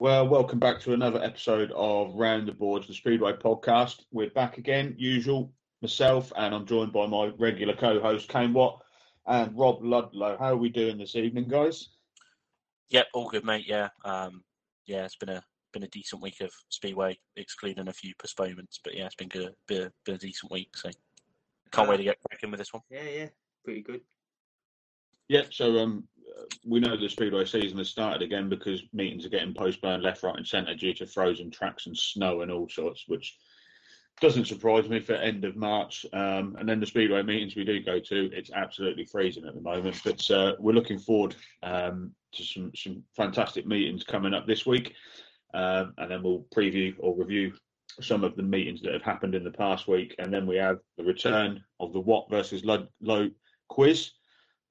Well, welcome back to another episode of Round the Boards, the Speedway podcast. We're back again, usual, myself, and I'm joined by my regular co-host, Kane Watt and Rob Ludlow. How are we doing this evening, guys? Yep, all good, mate. Yeah, um, yeah, it's been a been a decent week of Speedway, excluding a few postponements. But yeah, it's been good, been a, been a decent week. So can't wait to get cracking with this one. Yeah, yeah, pretty good. Yep. so um, we know the speedway season has started again because meetings are getting postponed left, right, and centre due to frozen tracks and snow and all sorts, which doesn't surprise me for end of March. Um, and then the speedway meetings we do go to, it's absolutely freezing at the moment. But uh, we're looking forward um, to some some fantastic meetings coming up this week, um, and then we'll preview or review some of the meetings that have happened in the past week, and then we have the return of the Watt versus Low quiz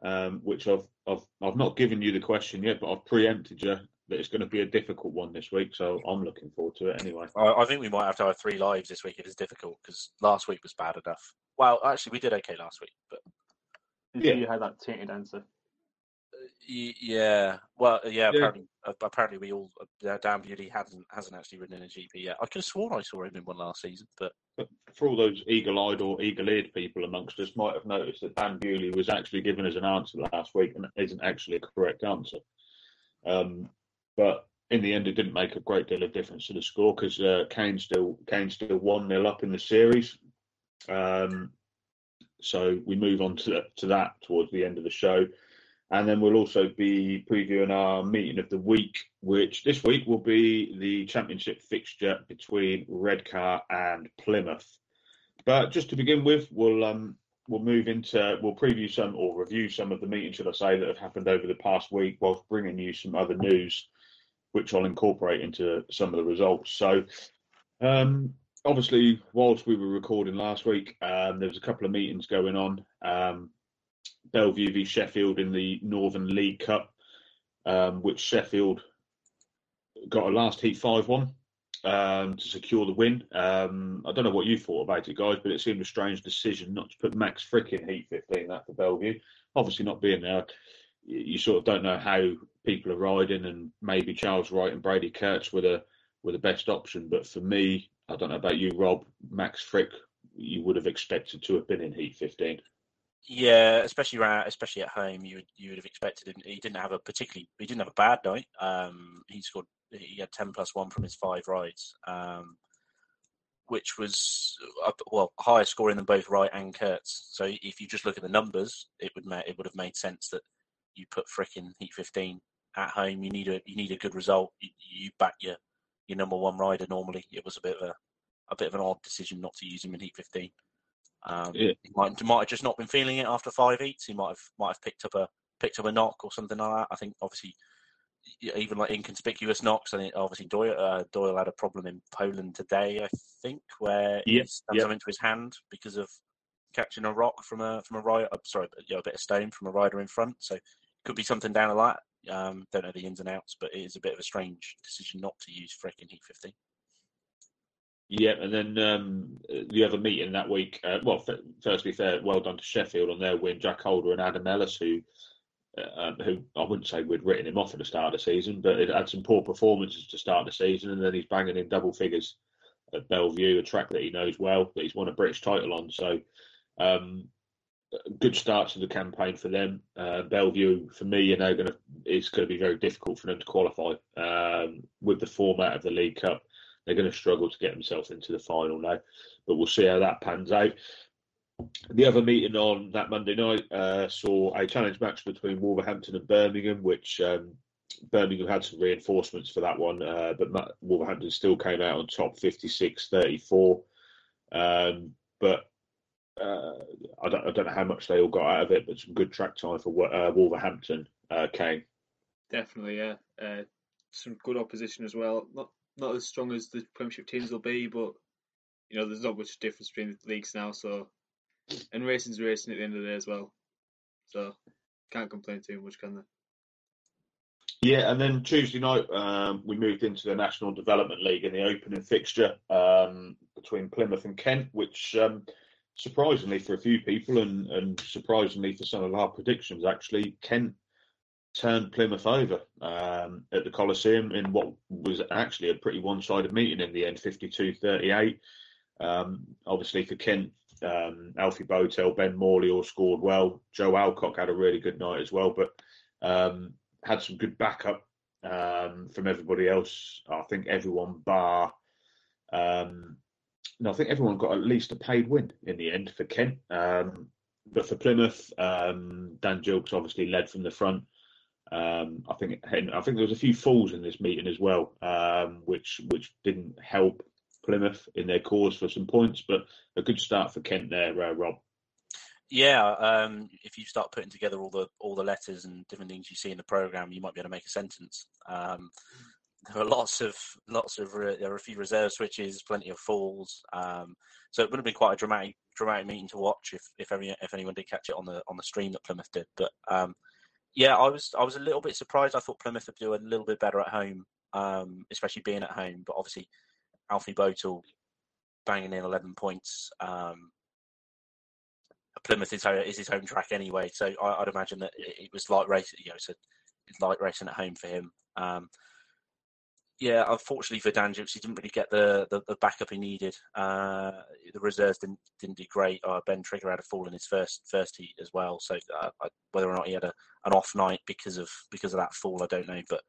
um, which I've, I've I've not given you the question yet, but I've preempted you that it's going to be a difficult one this week. So I'm looking forward to it anyway. I, I think we might have to have three lives this week if it's difficult because last week was bad enough. Well, actually, we did okay last week, but yeah. you had that tainted answer. Yeah, well, yeah. yeah. Apparently, uh, apparently, we all uh, Dan Bewley hasn't hasn't actually ridden in a GP yet. I could have sworn I saw him in one last season, but for all those eagle-eyed or eagle-eared people amongst us, might have noticed that Dan Bewley was actually given as an answer last week and isn't actually a correct answer. Um, but in the end, it didn't make a great deal of difference to the score because uh, Kane still Kane still one 0 up in the series. Um, so we move on to to that towards the end of the show. And then we'll also be previewing our meeting of the week, which this week will be the championship fixture between Redcar and Plymouth. But just to begin with, we'll um, we'll move into we'll preview some or review some of the meetings, should I say, that have happened over the past week, whilst bringing you some other news, which I'll incorporate into some of the results. So, um, obviously, whilst we were recording last week, um, there was a couple of meetings going on. Um, Belle Vue v Sheffield in the Northern League Cup, um, which Sheffield got a last heat 5 1 um, to secure the win. Um, I don't know what you thought about it, guys, but it seemed a strange decision not to put Max Fricke in heat 15, that for Bellevue. Obviously, not being there, you sort of don't know how people are riding, and maybe Charles Wright and Brady Kurtz were the, were the best option. But for me, I don't know about you, Rob, Max Fricke, you would have expected to have been in heat 15. Yeah, especially around, especially at home, you would you would have expected him. He didn't have a particularly, he didn't have a bad night. Um, he scored, he had ten plus one from his five rides, um, which was well higher scoring than both Wright and Kurtz. So if you just look at the numbers, it would it would have made sense that you put Fricke in Heat 15 at home. You need a you need a good result. You, you back your your number one rider. Normally, it was a bit of a a bit of an odd decision not to use him in Heat 15. Um, yeah. He might, might have just not been feeling it after five eats. He might have might have picked up a picked up a knock or something like that. I think obviously even like inconspicuous knocks. I think obviously Doyle, uh, Doyle had a problem in Poland today. I think where he yep. yep. something to his hand because of catching a rock from a from a rider. Uh, sorry, you know, a bit of stone from a rider in front. So it could be something down a lot. Um, don't know the ins and outs, but it is a bit of a strange decision not to use Fricke in Heat 15. Yeah, and then um, the other meeting that week. Uh, well, f- firstly, fair, well done to Sheffield on their win. Jack Holder and Adam Ellis, who, uh, um, who I wouldn't say we'd written him off at the start of the season, but it had some poor performances to start the season, and then he's banging in double figures at Bellevue, a track that he knows well, that he's won a British title on. So, um, good start to the campaign for them. Uh, Belle Vue, for me, you know, going to it's going to be very difficult for them to qualify um, with the format of the League Cup they're going to struggle to get themselves into the final now, but we'll see how that pans out. The other meeting on that Monday night uh, saw a challenge match between Wolverhampton and Birmingham, which um, Birmingham had some reinforcements for that one, uh, but Wolverhampton still came out on top 56 34. Um, but uh, I, don't, I, don't, know how much they all got out of it, but some good track time for uh, Wolverhampton uh, came. Definitely, yeah. Uh, some good opposition as well. Not not as strong as the Premiership teams will be, but you know, there's not much difference between the leagues now. So, and racing's racing at the end of the day as well. So, can't complain too much, can they? Yeah, and then Tuesday night um, we moved into the National Development League in the opening fixture um, between Plymouth and Kent, which um, surprisingly for a few people and, and surprisingly for some of our predictions, actually Kent turned Plymouth over um, at the Coliseum in what was actually a pretty one-sided meeting in the end, 52-38. Um, obviously for Kent, um, Alfie Bowtell, Ben Morley all scored well. Joe Alcock had a really good night as well, but um, had some good backup um, from everybody else. I think everyone bar. Um, no, I think everyone got at least a paid win in the end for Kent. But for Plymouth, um, Dan Gilks obviously led from the front. Um, I think I think there was a few falls in this meeting as well, um, which which didn't help Plymouth in their cause for some points. But a good start for Kent there, uh, Rob. Yeah, um, if you start putting together all the all the letters and different things you see in the program, you might be able to make a sentence. Um, there are lots of lots of re- there are a few reserve switches, plenty of falls. Um, so it would have been quite a dramatic dramatic meeting to watch if if, if anyone did catch it on the on the stream that Plymouth did. But um, yeah, I was I was a little bit surprised. I thought Plymouth would do a little bit better at home, um, especially being at home. But obviously, Alfie Bowtell banging in eleven points. Um, Plymouth is, is his home track anyway, so I, would imagine that it, it, was light racing. You know, it's, a, light racing at home for him. Um, yeah, unfortunately for Dan Gilks, he didn't really get the, the, the backup he needed. Uh, the reserves didn't didn't do great. Uh, ben Trigger had a fall in his first first heat as well. So uh, whether or not he had a, an off night because of because of that fall, I don't know. But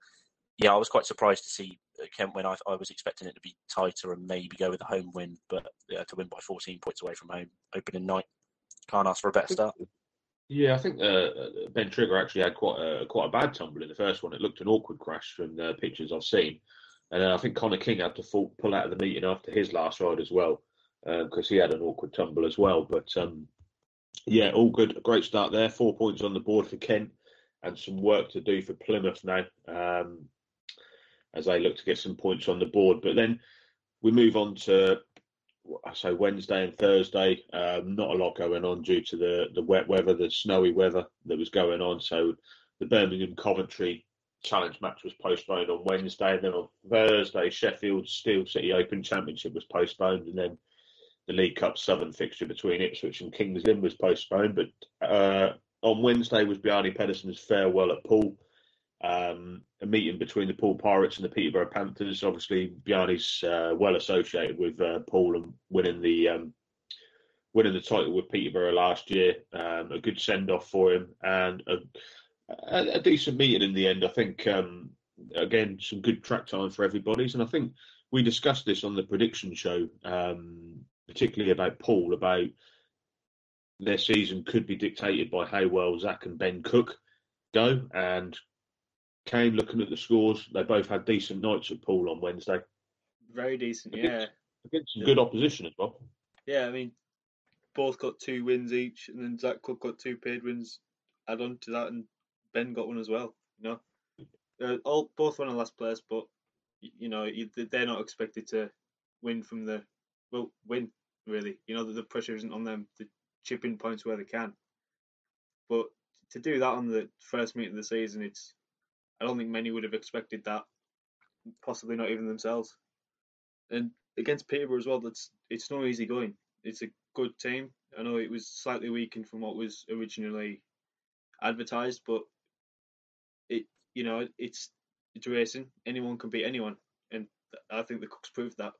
yeah, I was quite surprised to see Kent win. I, I was expecting it to be tighter and maybe go with a home win, but yeah, to win by 14 points away from home opening night, can't ask for a better start. Yeah, I think uh, Ben Trigger actually had quite a quite a bad tumble in the first one. It looked an awkward crash from the pictures I've seen. And uh, I think Connor King had to fall, pull out of the meeting after his last ride as well, because uh, he had an awkward tumble as well. But um, yeah, all good. Great start there. Four points on the board for Kent, and some work to do for Plymouth now um, as they look to get some points on the board. But then we move on to I say Wednesday and Thursday. Um, not a lot going on due to the the wet weather, the snowy weather that was going on. So the Birmingham Coventry challenge match was postponed on Wednesday. And then on Thursday, Sheffield Steel City Open Championship was postponed. And then the League Cup Southern fixture between Ipswich and Kings Lynn was postponed. But uh, on Wednesday was Bjarne Pedersen's farewell at Poole. Um, a meeting between the Poole Pirates and the Peterborough Panthers. Obviously, Bjarne's uh, well associated with uh, Poole and winning the um, winning the title with Peterborough last year. Um, a good send off for him and a, a, a, decent meeting in the end. I think um, again some good track time for everybody's, and I think we discussed this on the prediction show, um, particularly about Poole about their season could be dictated by how well Zach and Ben Cook go. And Kane, looking at the scores, they both had decent nights at Poole on Wednesday. Very decent, yeah. Against some good opposition as well. Yeah, I mean, both got two wins each, and then Zach Cook got two paid wins add on to that, and Ben got one as well. You know, all both won the last place, but you know they're not expected to win from the well win really. You know the, the pressure isn't on them to chip in points where they can. But to do that on the first meet of the season, it's I don't think many would have expected that. Possibly not even themselves. And against Peterborough as well, that's it's no easy going. It's a good team. I know it was slightly weakened from what was originally advertised, but you know it's it's racing. Anyone can beat anyone, and I think the Cooks proved that.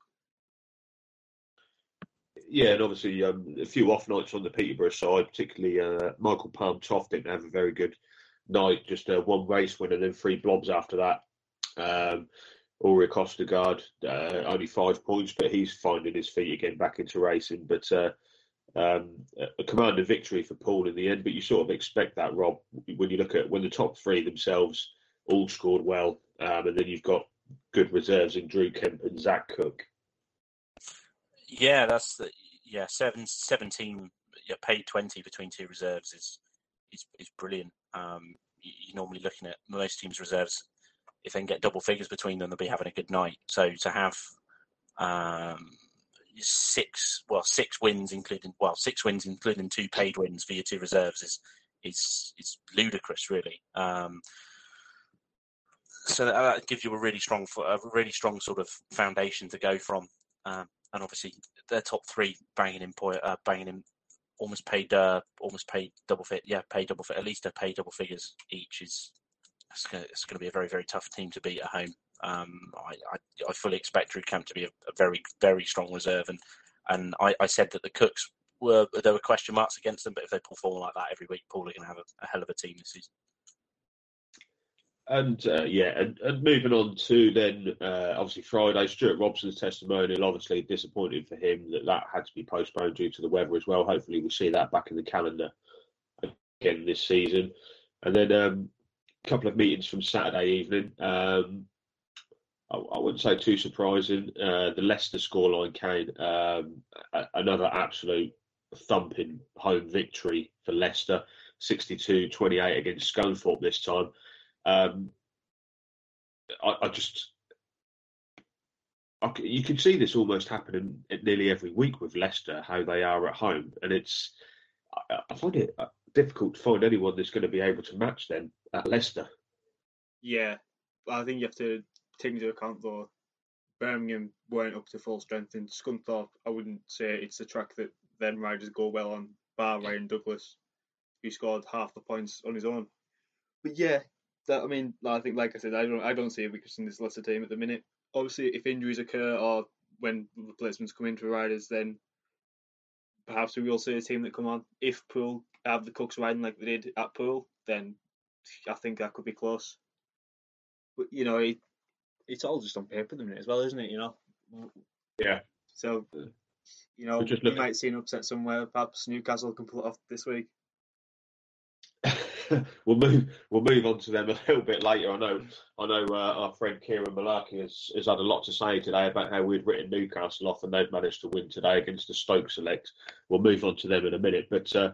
Yeah, and obviously um, a few off nights on the Peterborough side, particularly uh, Michael Palm Toft didn't have a very good night. Just uh, one race win and then three blobs after that. Um, Ulrich Ostergaard, uh, only five points, but he's finding his feet again back into racing. But uh, um, a commanding victory for Poole in the end, but you sort of expect that, Rob, when you look at when the top three themselves all scored well, um, and then you've got good reserves in Drew Kemp and Zach Cook. Yeah, that's the, yeah seven seventeen yeah, paid twenty between two reserves is is is brilliant. Um, you're normally looking at most teams' reserves if they can get double figures between them, they'll be having a good night. So to have um, six, well, six wins, including well, six wins, including two paid wins for your two reserves, is is is ludicrous, really. Um, so that, gives you a really strong, a really strong sort of foundation to go from. Um, and obviously, their top three banging in point, uh, banging in almost paid, uh, almost paid double fit. Yeah, paid double fit. At least a paid double figures each is. It's going, to, be a very, very tough team to beat at home. Um, I, I, I, fully expect Drew Kemp to be a, a very, very strong reserve, and and I, I, said that the Cooks were there were question marks against them, but if they pull form like that every week, Poole are going to have a, a, hell of a team this season. And uh, yeah, and, and, moving on to then uh, obviously Friday, Stuart Robson's testimonial. Obviously disappointing for him that that had to be postponed due to the weather as well. Hopefully we'll see that back in the calendar again this season. And then um, a couple of meetings from Saturday evening. Um, I, I, wouldn't say too surprising. Uh, the Leicester scoreline came um, another absolute thumping home victory for Leicester, 62-28 against Scunthorpe this time. Um, I, I, just, I, you can see this almost happening nearly every week with Leicester, how they are at home, and it's. I, I find it uh, difficult to find anyone that's going to be able to match them at Leicester. Yeah, I think you have to take into account though. Birmingham weren't up to full strength, and Scunthorpe, I wouldn't say it's a track that them riders go well on. Bar Ryan Douglas, who scored half the points on his own. But yeah, that I mean, I think like I said, I don't I don't see a weakness in this Leicester team at the minute. Obviously, if injuries occur or when replacements come in for riders, then perhaps we will see a team that come on. If Poole have the Cooks riding like they did at Poole, then I think that could be close. But you know, it, it's all just on paper at the minute as well, isn't it? You know. Yeah. So, you know, you might see an upset somewhere. Perhaps Newcastle can pull it off this week. we'll move we'll move on to them a little bit later. I know I know uh, our friend Kieran Malarkey has, has had a lot to say today about how we'd written Newcastle off and they've managed to win today against the Stoke Select. We'll move on to them in a minute, but uh,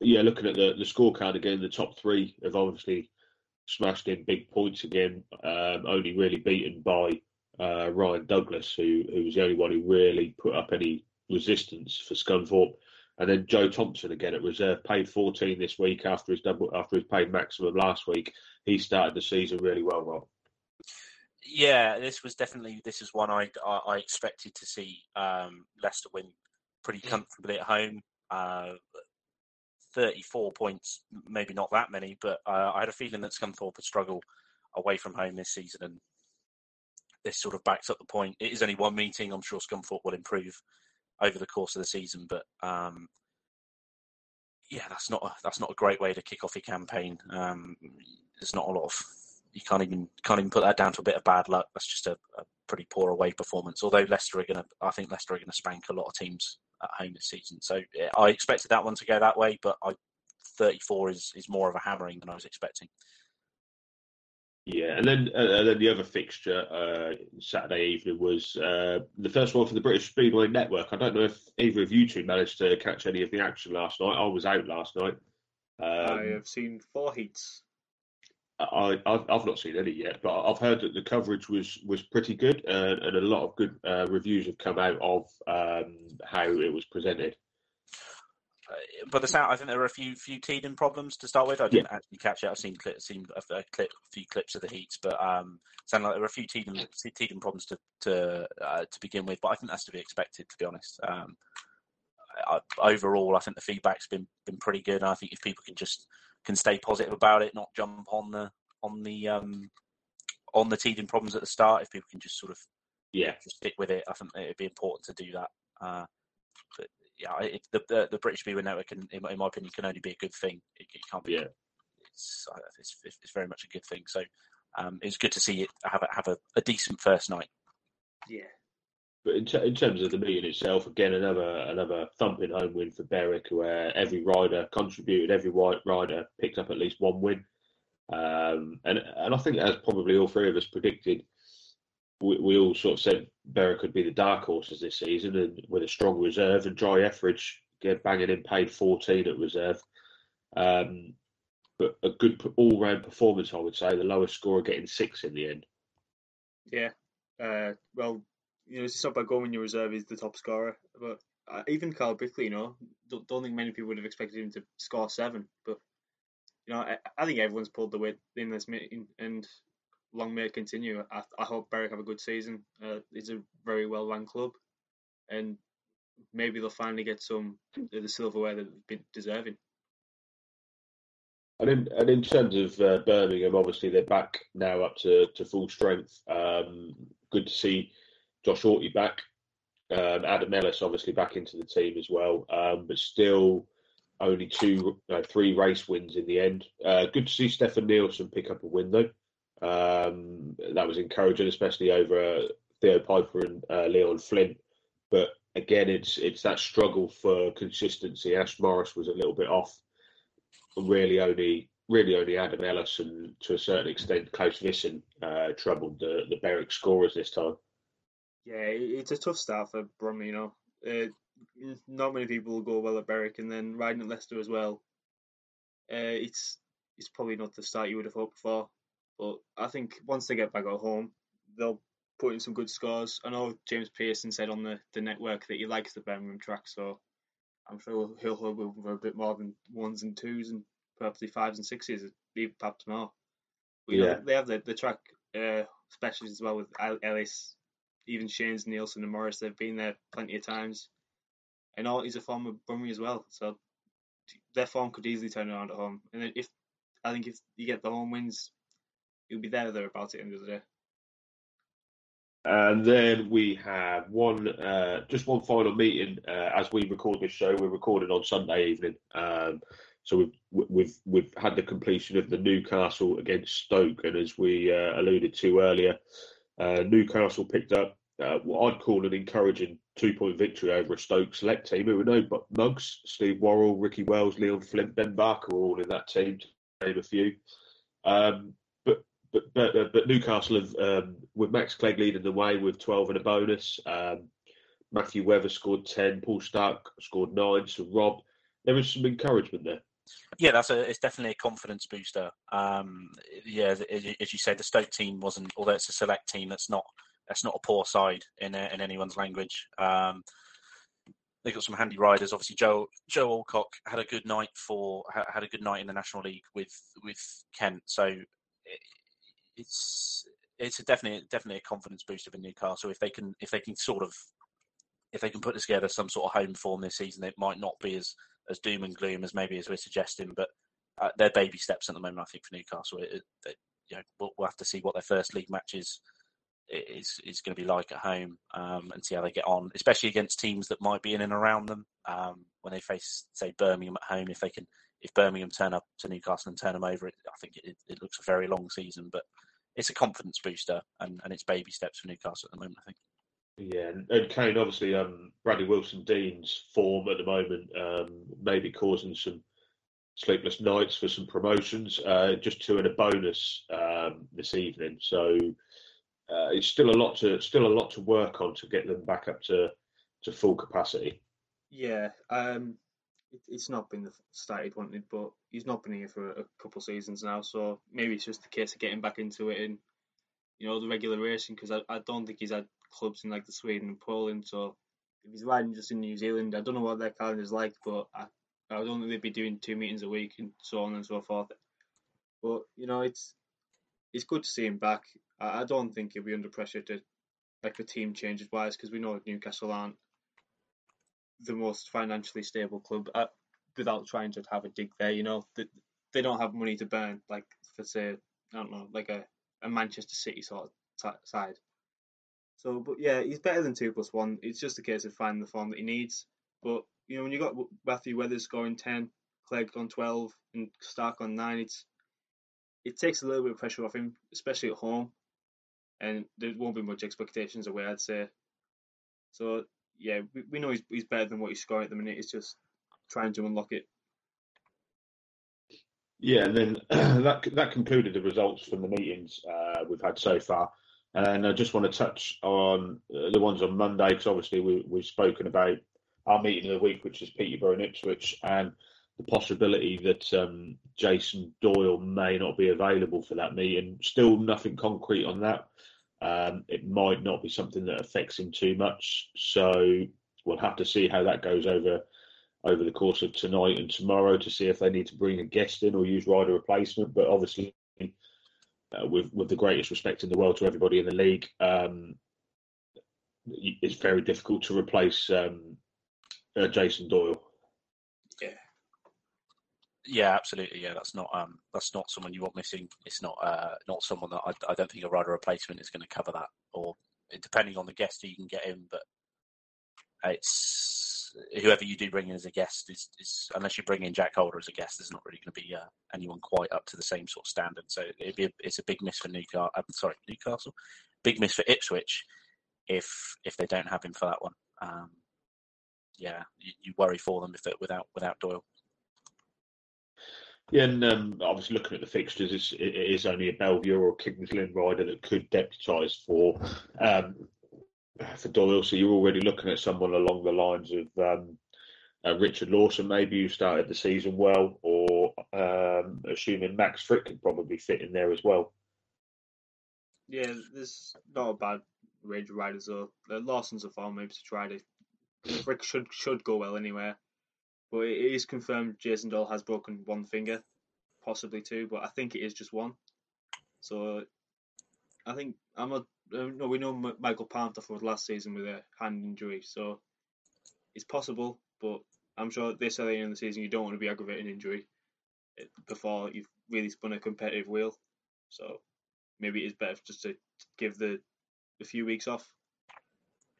yeah, looking at the the scorecard again, the top three have obviously smashed in big points again. Um, only really beaten by uh, Ryan Douglas, who who was the only one who really put up any resistance for Scunthorpe. And then Joe Thompson again at reserve, paid 14 this week after his double after his paid maximum last week. He started the season really well, Rob. Yeah, this was definitely this is one I I, I expected to see um, Leicester win pretty comfortably at home. Uh, 34 points, maybe not that many, but uh, I had a feeling that Scunthorpe would struggle away from home this season, and this sort of backs up the point. It is only one meeting. I'm sure Scunthorpe will improve over the course of the season. But um, yeah, that's not a, that's not a great way to kick off your campaign. Um, there's not a lot of you can't even can't even put that down to a bit of bad luck. That's just a, a pretty poor away performance. Although Leicester are going to, I think Leicester are going to spank a lot of teams at home this season. So yeah, I expected that one to go that way, but I 34 is is more of a hammering than I was expecting. Yeah, and then uh, and then the other fixture uh, Saturday evening was uh, the first one for the British Speedway Network. I don't know if either of you two managed to catch any of the action last night. I was out last night. Um, I have seen four heats. I, I've not seen any yet, but I've heard that the coverage was was pretty good, and, and a lot of good uh, reviews have come out of um, how it was presented but the sound, I think there were a few few teething problems to start with. I didn't yeah. actually catch it. I've seen clip, seen a, clip, a few clips of the heats, but um, sounded like there were a few teething teething problems to to uh, to begin with. But I think that's to be expected, to be honest. Um, I, overall, I think the feedback's been been pretty good. I think if people can just can stay positive about it, not jump on the on the um, on the teething problems at the start, if people can just sort of yeah just stick with it, I think it'd be important to do that. Uh, yeah, it, the, the, the British Speedway Network, can, in, in, my opinion, can only be a good thing. It, it can't be. Yeah. It's, it's, it's very much a good thing. So um, it's good to see it have a, have a, a decent first night. Yeah. But in, t- in, terms of the meeting itself, again another another thumping home win for Berwick, where every rider contributed, every white rider picked up at least one win, um, and and I think as probably all three of us predicted, we, we all sort of said Berwick could be the dark horses this season, and with a strong reserve and Jye Etheridge get banging in paid 14 at reserve. Um, but a good all round performance, I would say. The lowest scorer getting six in the end. Yeah. Uh, well, you know, it's not by going when your reserve is the top scorer, but uh, even Carl Bickley, you know, don't, don't think many people would have expected him to score seven, but you know, I, I think everyone's pulled the weight in this meeting, and long may it continue. I, I hope Berwick have a good season. Uh, it's a very well run club, and maybe they'll finally get some of the silverware that they've been deserving. And in, and in terms of uh, Birmingham, obviously they're back now up to, to full strength. Um, good to see Josh Haughey back. Um, Adam Ellis obviously back into the team as well, um, but still only two, no, three race wins in the end. Uh, good to see Stefan Nielsen pick up a win though. Um, that was encouraging, especially over uh, Theo Piper and uh, Leon Flint. But again, it's it's that struggle for consistency. Ash Morris was a little bit off. Really, only really only Adam Ellis and to a certain extent Claus Vissing uh, troubled the the Berwick scorers this time. Yeah, it's a tough start for Bromley. You know, uh, not many people will go well at Berwick, and then riding at Leicester as well. Uh, it's it's probably not the start you would have hoped for, but I think once they get back at home, they'll put in some good scores. I know James Pearson said on the, the network that he likes the Birmingham track, so I'm sure he'll hold for a bit more than ones and twos and probably fives and sixes, even perhaps more. But, yeah, know, they have the the track uh, specialists as well with Ellis, even Shanes, Nielsen, and Morris. They've been there plenty of times and all he's a former Brummy as well. So their form could easily turn around at home. And if I think if you get the home wins, you'll be there or thereabouts at the end of the day. And then we have one, uh, just one final meeting uh, as we record this show. We're recording on Sunday evening, um, so we've we've we've had the completion of the Newcastle against Stoke, and as we uh, alluded to earlier, uh, Newcastle picked up uh, what I'd call an encouraging two point victory over a Stoke select team who were no but Mugs, Steve Worrall, Ricky Wells, Leon Flint, Ben Barker all in that team, to name a few. Um, but but uh, but Newcastle have um, with Max Clegg leading the way with twelve and a bonus. Um, Matthew Wethers scored ten, Paul Starke scored nine. So Rob, there was some encouragement there. Yeah, that's a it's definitely a confidence booster. Um, yeah, as you say, the Stoke team wasn't, although it's a select team, that's not that's not a poor side in uh, in anyone's language. Um, they've got some handy riders. Obviously, Joe Joe Alcock had a good night for had a good night in the National League with with Kent. So it's it's a definitely definitely a confidence booster for Newcastle if they can if they can sort of if they can put together some sort of home form this season. It might not be as as doom and gloom as maybe as we're suggesting, but uh, they're baby steps at the moment. I think for Newcastle, it, it, you know, we'll, we'll have to see what their first league matches is is going to be like at home um, and see how they get on, especially against teams that might be in and around them um, when they face, say, Birmingham at home. If they can, if Birmingham turn up to Newcastle and turn them over, it, I think it, it looks a very long season. But it's a confidence booster and, and it's baby steps for Newcastle at the moment. I think. Yeah, and Kane obviously um, Bradley Wilson Dean's form at the moment um, maybe causing some sleepless nights for some promotions. Uh, just two and a bonus um, this evening, so uh, it's still a lot to still a lot to work on to get them back up to to full capacity. Yeah, um, it, it's not been the start he'd wanted, but he's not been here for a couple of seasons now, so maybe it's just a case of getting back into it and you know the regular racing because I, I don't think he's had clubs in like the Sweden and Poland, so if he's riding just in New Zealand, I don't know what their calendar's like, but I, I don't think they'd be doing two meetings a week and so on and so forth. But you know, it's it's good to see him back. I, I don't think he'll be under pressure to like the team changes wise because we know Newcastle aren't the most financially stable club. Uh, without trying to have a dig there, you know, they, they don't have money to burn like for say I don't know like a, a Manchester City sort of t- side. So, but yeah, he's better than two plus one. It's just a case of finding the form that he needs. But you know, when you got Matthew Wethers scoring ten, Clegg on twelve, and Starke on nine, it's it takes a little bit of pressure off him, especially at home, and there won't be much expectations away. I'd say. So yeah, we, we know he's he's better than what he's scoring at the minute. It's just trying to unlock it. Yeah, and then that that concluded the results from the meetings uh, we've had so far. And I just want to touch on uh, the ones on Monday because obviously we, we've spoken about our meeting of the week, which is Peterborough and Ipswich, and the possibility that um, Jason Doyle may not be available for that meeting. Still nothing concrete on that. Um, it might not be something that affects him too much, so we'll have to see how that goes over over the course of tonight and tomorrow to see if they need to bring a guest in or use rider replacement. But obviously, uh, with with the greatest respect in the world to everybody in the league, um, it's very difficult to replace um, uh, Jason Doyle. Yeah, absolutely. Yeah, that's not um, that's not someone you want missing. It's not uh, not someone that I, I don't think a rider replacement is going to cover that. Or depending on the guest you can get in, but it's whoever you do bring in as a guest is, is unless you bring in Jack Holder as a guest, there's not really going to be uh, anyone quite up to the same sort of standard. So it'd be a, it's a big miss for Newcastle. Uh, sorry, Newcastle. Big miss for Ipswich if if they don't have him for that one. Um, yeah, you, you, worry for them if it, without without Doyle. Yeah, and um, obviously looking at the fixtures, it's, it is only a Belle Vue or a Kings Lynn rider that could deputise for um, for Doyle. So you're already looking at someone along the lines of um, uh, Richard Lawson, maybe who started the season well, or um, assuming Max Fricke could probably fit in there as well. Yeah, there's not a bad range of riders though. Lawson's a farm maybe to try to Fricke should should go well anywhere. But it is confirmed Jason Doyle has broken one finger, possibly two, but I think it is just one. So I think I'm a uh, no. We know Michael Panther for last season with a hand injury, so it's possible. But I'm sure this early in the season you don't want to be aggravating injury eh, before you've really spun a competitive wheel. So maybe it is better just to give the a few weeks off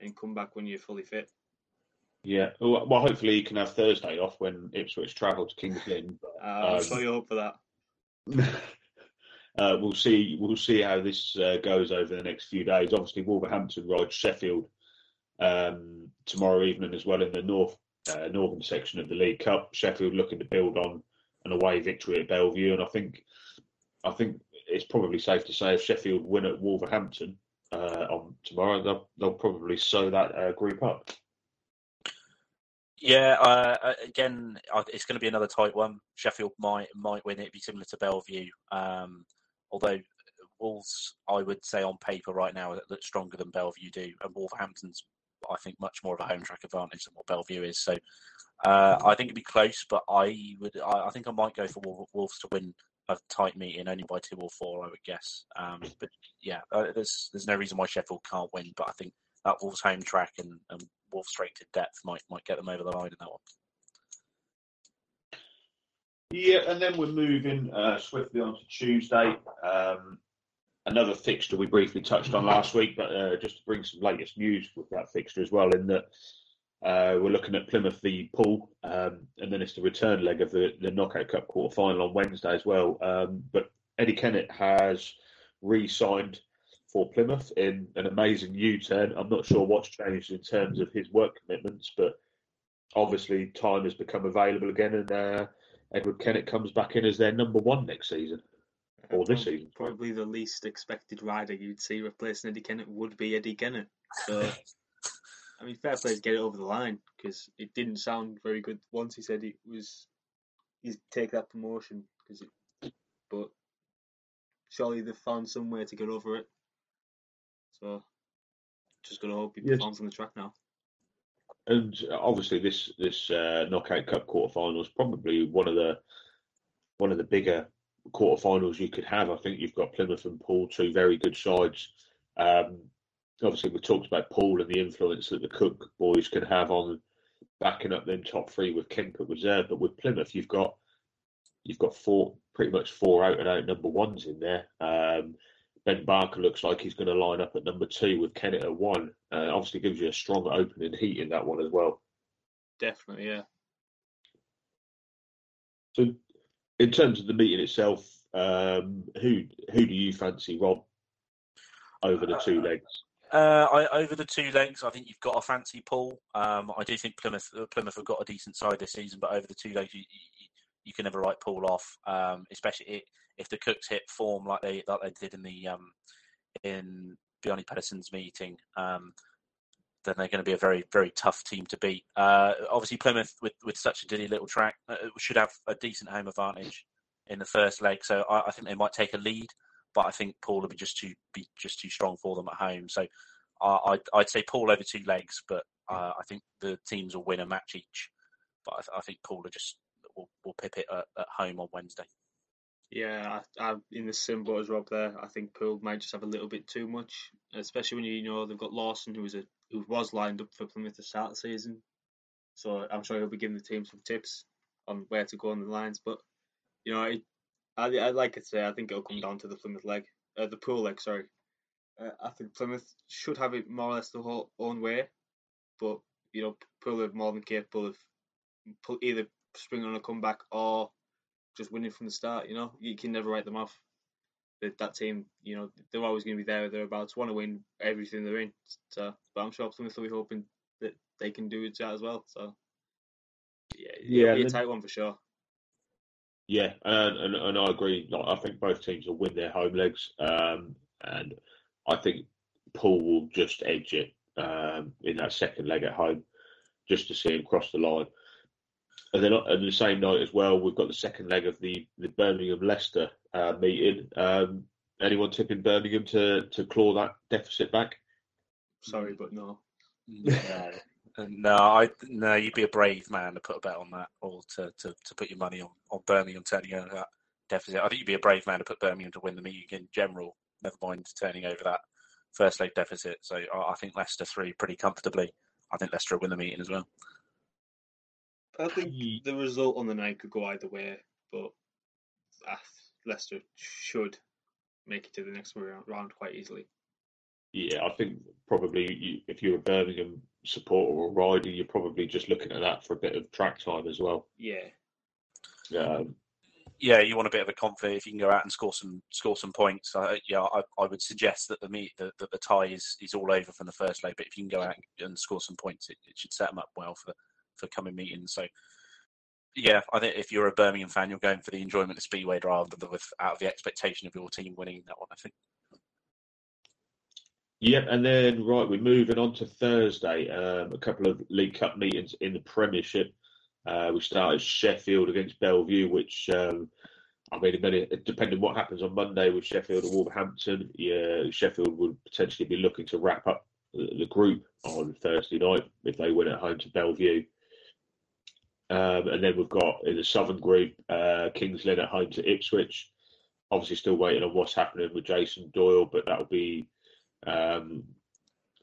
and come back when you're fully fit. Yeah, well, hopefully you can have Thursday off when Ipswich travel to Kings Lynn. Uh, I'm um, sure you hope for that. uh, we'll see. We'll see how this uh, goes over the next few days. Obviously, Wolverhampton ride Sheffield um, tomorrow evening as well in the north uh, northern section of the League Cup. Sheffield looking to build on an away victory at Bellevue, and I think I think it's probably safe to say if Sheffield win at Wolverhampton uh, on tomorrow, they'll, they'll probably sew that uh, group up. Yeah, uh, uh again, it's going to be another tight one. Sheffield might might win it, be similar to Bellevue, Um, although Wolves, I would say on paper right now, look stronger than Bellevue do, and Wolverhampton's, I think, much more of a home track advantage than what Bellevue is. So uh, I think it'd be close, but I would, I, I, think I might go for Wolves to win a tight meeting, only by two or four, I would guess. Um, but yeah, uh, there's there's no reason why Sheffield can't win, but I think that Wolves home track and, and Wolves straight to depth might might get them over the line in that one. Yeah, and then we're moving uh, swiftly on to Tuesday. Um, another fixture we briefly touched on last week, but uh, just to bring some latest news with that fixture as well, in that uh, we're looking at Plymouth v Poole, um, and then it's the return leg of the, the Knockout Cup quarter final on Wednesday as well. Um, but Eddie Kennett has re signed for Plymouth in an amazing U turn. I'm not sure what's changed in terms of his work commitments, but obviously time has become available again, and uh, Edward Kennett comes back in as their number one next season. Or this season. Probably the least expected rider you'd see replacing Eddie Kennett would be Eddie Kennett. So I mean, fair play to get it over the line because it didn't sound very good once he said it was he's take that promotion because it, but surely they've found some way to get over it. So just gonna hope he yes. performs on the track now. And obviously, this this uh, knockout cup quarterfinal is probably one of the one of the bigger quarterfinals you could have. I think you've got Plymouth and Poole, two very good sides. Um, obviously we talked about Poole and the influence that the Cook boys can have on backing up them top three with Kemp at reserve, but with Plymouth you've got you've got four pretty much four out and out number ones in there. Um, ben Barker looks like he's going to line up at number two with Kennett at one. Uh, obviously gives you a strong opening heat in that one as well. Definitely, yeah. So, in terms of the meeting itself, um, who who do you fancy, Rob, over the two uh, legs? Uh, I, over the two legs, I think you've got a fancy Poole. Um, I do think Plymouth uh, Plymouth have got a decent side this season, but over the two legs, you, you, you can never write Poole off, um, especially if the Cooks hit form like they like they did in the um, in Bjarne Pedersen's meeting. Um, then they're going to be a very very tough team to beat. Uh, obviously, Plymouth with with such a dilly little track uh, should have a decent home advantage in the first leg, so I, I think they might take a lead. But I think Poole will be just too be just too strong for them at home. So uh, I'd, I'd say Poole over two legs, but uh, I think the teams will win a match each. But I, th- I think Poole will just will, will pip it at, at home on Wednesday. Yeah, I, I'm in the same boat as Rob there. I think Poole might just have a little bit too much, especially when you, know they've got Lawson, who was a who was lined up for Plymouth to start the season. So I'm sure he'll be giving the team some tips on where to go on the lines. But you know, I, I, I like to say I think it'll come down to the Plymouth leg, uh, the Poole leg. Sorry, uh, I think Plymouth should have it more or less the whole own way, but you know, Poole are more than capable of either springing on a comeback or just winning from the start. You know, you can never write them off. That, that team, you know, they're always going to be there or thereabouts. Want to win everything they're in. So, but I'm sure Plymouth will be hoping that they can do that as well. So, yeah, yeah, be a tight one for sure. Yeah, and, and, and I agree. Like, I think both teams will win their home legs, um, and I think Poole will just edge it um, in that second leg at home, just to see him cross the line. And then on the same night as well, we've got the second leg of the, the Birmingham Leicester uh, meeting. Um, anyone tipping Birmingham to, to claw that deficit back? Sorry, but no. No, no, I no. You'd be a brave man to put a bet on that, or to, to, to put your money on, on Birmingham turning over that deficit. I think you'd be a brave man to put Birmingham to win the meeting in general. Never mind turning over that first leg deficit. So I, I think Leicester three pretty comfortably. I think Leicester will win the meeting as well. I think the result on the night could go either way, but uh, Leicester should make it to the next round quite easily. Yeah, I think probably you, if you're a Birmingham supporter or rider, you're probably just looking at that for a bit of track time as well. Yeah. Um, yeah, you want a bit of a comfort if you can go out and score some score some points. Uh, yeah, I, I would suggest that the meet that, the tie is, is all over from the first leg, but if you can go out and score some points, it, it should set them up well for for coming meetings. So yeah, I think if you're a Birmingham fan, you're going for the enjoyment of Speedway rather than with out of the expectation of your team winning that one. I think. Yep, and then right, we're moving on to Thursday. Um, a couple of League Cup meetings in the Premiership. Uh, we started Sheffield against Belle Vue, which um, I mean, depending what happens on Monday with Sheffield and Wolverhampton, yeah, Sheffield would potentially be looking to wrap up the, group on Thursday night if they win at home to Belle Vue. Um, and then we've got in the Southern Group, uh, Kings Lynn at home to Ipswich. Obviously, still waiting on what's happening with Jason Doyle, but that'll be um,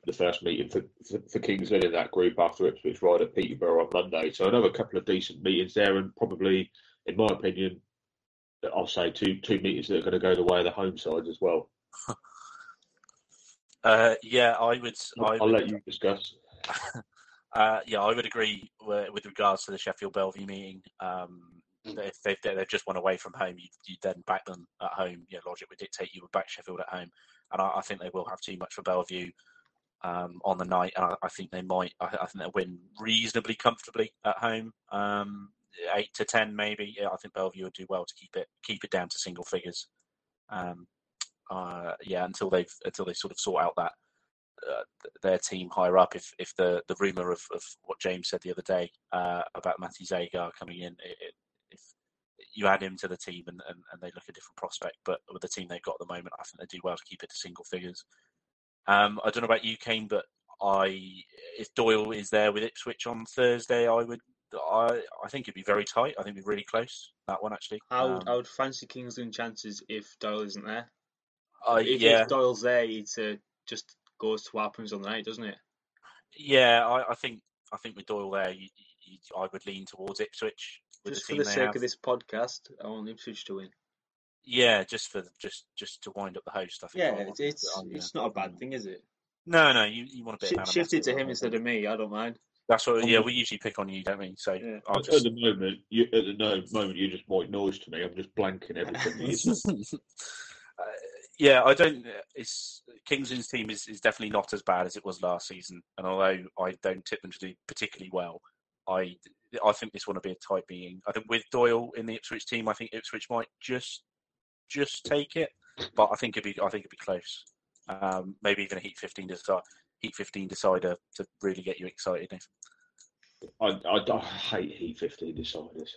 the first meeting for, for, for, Kings Lynn in that group after Ipswich ride at Peterborough on Monday. So another couple of decent meetings there, and probably, in my opinion, I'll say two two meetings that are going to go the way of the home side as well. Uh, yeah, I would. I will would, let you discuss. uh, yeah, I would agree with, with, regards to the Sheffield Bellevue meeting. Um, if they've, they've just won away from home, you, you then back them at home. Yeah, logic would dictate you would back Sheffield at home, and I, I think they will have too much for Bellevue um, on the night. I, I, think they might. I, I, think they'll win reasonably comfortably at home, um, eight to ten maybe. Yeah, I think Bellevue would do well to keep it keep it down to single figures. Um, uh, yeah, until they've until they sort of sort out that uh, their team higher up. If if the the rumor of, of what James said the other day uh, about Matty Zagar coming in, it, it, if you add him to the team and, and, and, they look a different prospect, but with the team they've got at the moment, I think they do well to keep it to single figures. Um, I don't know about you, Kane, but I if Doyle is there with Ipswich on Thursday, I would. I I think it'd be very tight. I think it'd be really close that one actually. I would um, I would fancy Kings Lynn chances if Doyle isn't there. Uh, if, yeah. if Doyle's there, it uh, just goes to what happens on the night, doesn't it? Yeah, I, I think I think with Doyle there, you, you, I would lean towards Ipswich. just the for the sake have. of this podcast, I want Ipswich to win. Yeah, just for just just to wind up the host. I think. Yeah, it's it's, it's not a bad thing, is it? No, no, you, you want a bit. Sh- shift it to him instead of me. I don't mind. That's what. Yeah, we usually pick on you, don't we? So yeah. just... at the moment, you, at the moment, you're just white noise to me. I'm just blanking everything. uh, yeah, I don't. It's Kings Lynn's team is, is definitely not as bad as it was last season, and although I don't tip them to do particularly well, I I think this one will be a tight being. I think with Doyle in the Ipswich team, I think Ipswich might just just take it, but I think it'd be I think it'd be close. Um, maybe even a heat 15 to start. Heat 15 decider to really get you excited. I, I, I hate Heat 15 deciders.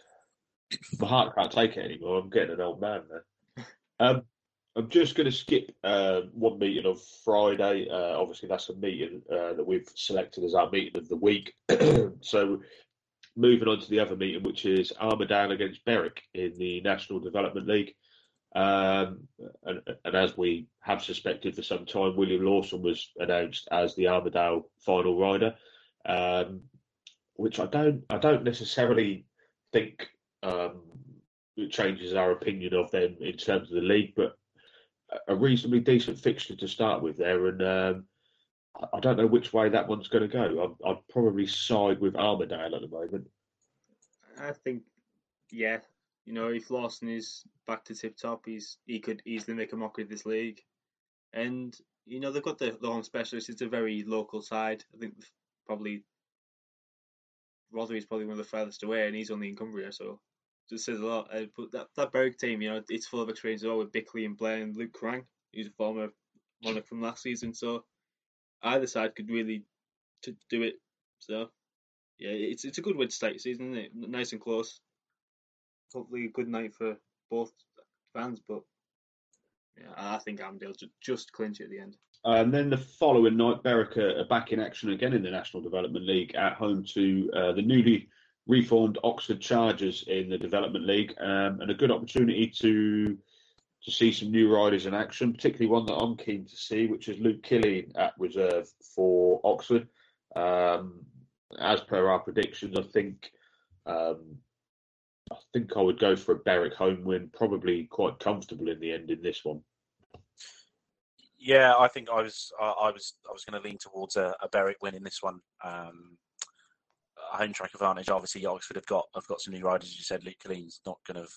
My heart can't take it anymore. I'm getting an old man now. Um, I'm just going to skip uh, one meeting on Friday. Uh, obviously, that's a meeting uh, that we've selected as our meeting of the week. so, moving on to the other meeting, which is Armadale against Berwick in the National Development League. Um, and, and, as we have suspected for some time, William Lawson was announced as the Armadale final rider, um, which I don't, I don't necessarily think um, changes our opinion of them in terms of the league, but a reasonably decent fixture to start with there, and um, I don't know which way that one's going to go. I'd, I'd probably side with Armadale at the moment. I think, yeah, you know, if Lawson is back to tip top, he's he could easily make a mockery of this league. And you know, they've got the, the home specialist. It's a very local side. I think probably Rotherham is probably one of the furthest away, and he's only in Cumbria, so just says a lot. Uh, but that that Berwick team, you know, it's full of experience as well with Bickley and Blair and Luke Crang, who's a former Monarch from last season. So either side could really to do it. So yeah, it's it's a good way to start season, isn't it? Nice and close hopefully a good night for both fans. But yeah, I think Armadale just just clinch it at the end. And then the following night, Berwick are back in action again in the National Development League at home to uh, the newly reformed Oxford Chargers in the Development League, um, and a good opportunity to to see some new riders in action, particularly one that I'm keen to see, which is Luke Killeen at reserve for Oxford. Um, as per our predictions, I think um, I think I would go for a Berwick home win, probably quite comfortable in the end in this one. Yeah, I think I was I was I was going to lean towards a, a Berwick win in this one. Um, home track advantage. Obviously, Oxford have got have got some new riders. As you said, Luke Killeen's not going to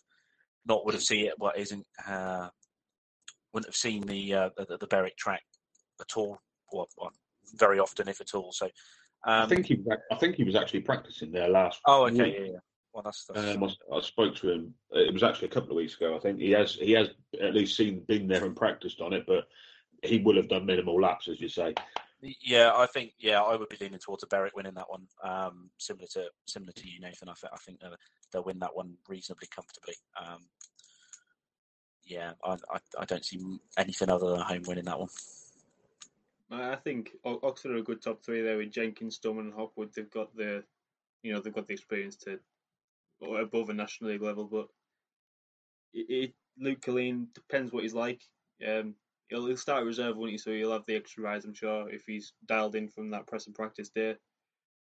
not would have seen it, but isn't uh, wouldn't have seen the, uh, the the Berwick track at all, or, or very often, if at all. So um, I think he I think he was actually practicing there last. Oh, okay, week. yeah, yeah. Well, that's, that's... Um, I, I, spoke to him. It was actually a couple of weeks ago. I think he has he has at least seen been there and practiced on it, but he will have done minimal laps, as you say. Yeah, I think yeah, I would be leaning towards a Berwick winning that one. Um, similar to similar to you, Nathan. I, th- I think they'll, they'll win that one reasonably comfortably. Um, yeah, I, I, I don't see anything other than a home winning that one. I think Oxford are a good top three there with Jenkins, Sturman, and Hopwood. They've got the, you know, they've got the experience to or above a national league level. But it, it Luke Killeen depends what he's like. Um, he'll, start reserve, won't he? So he'll have the extra rise, I'm sure, if he's dialed in from that press and practice day.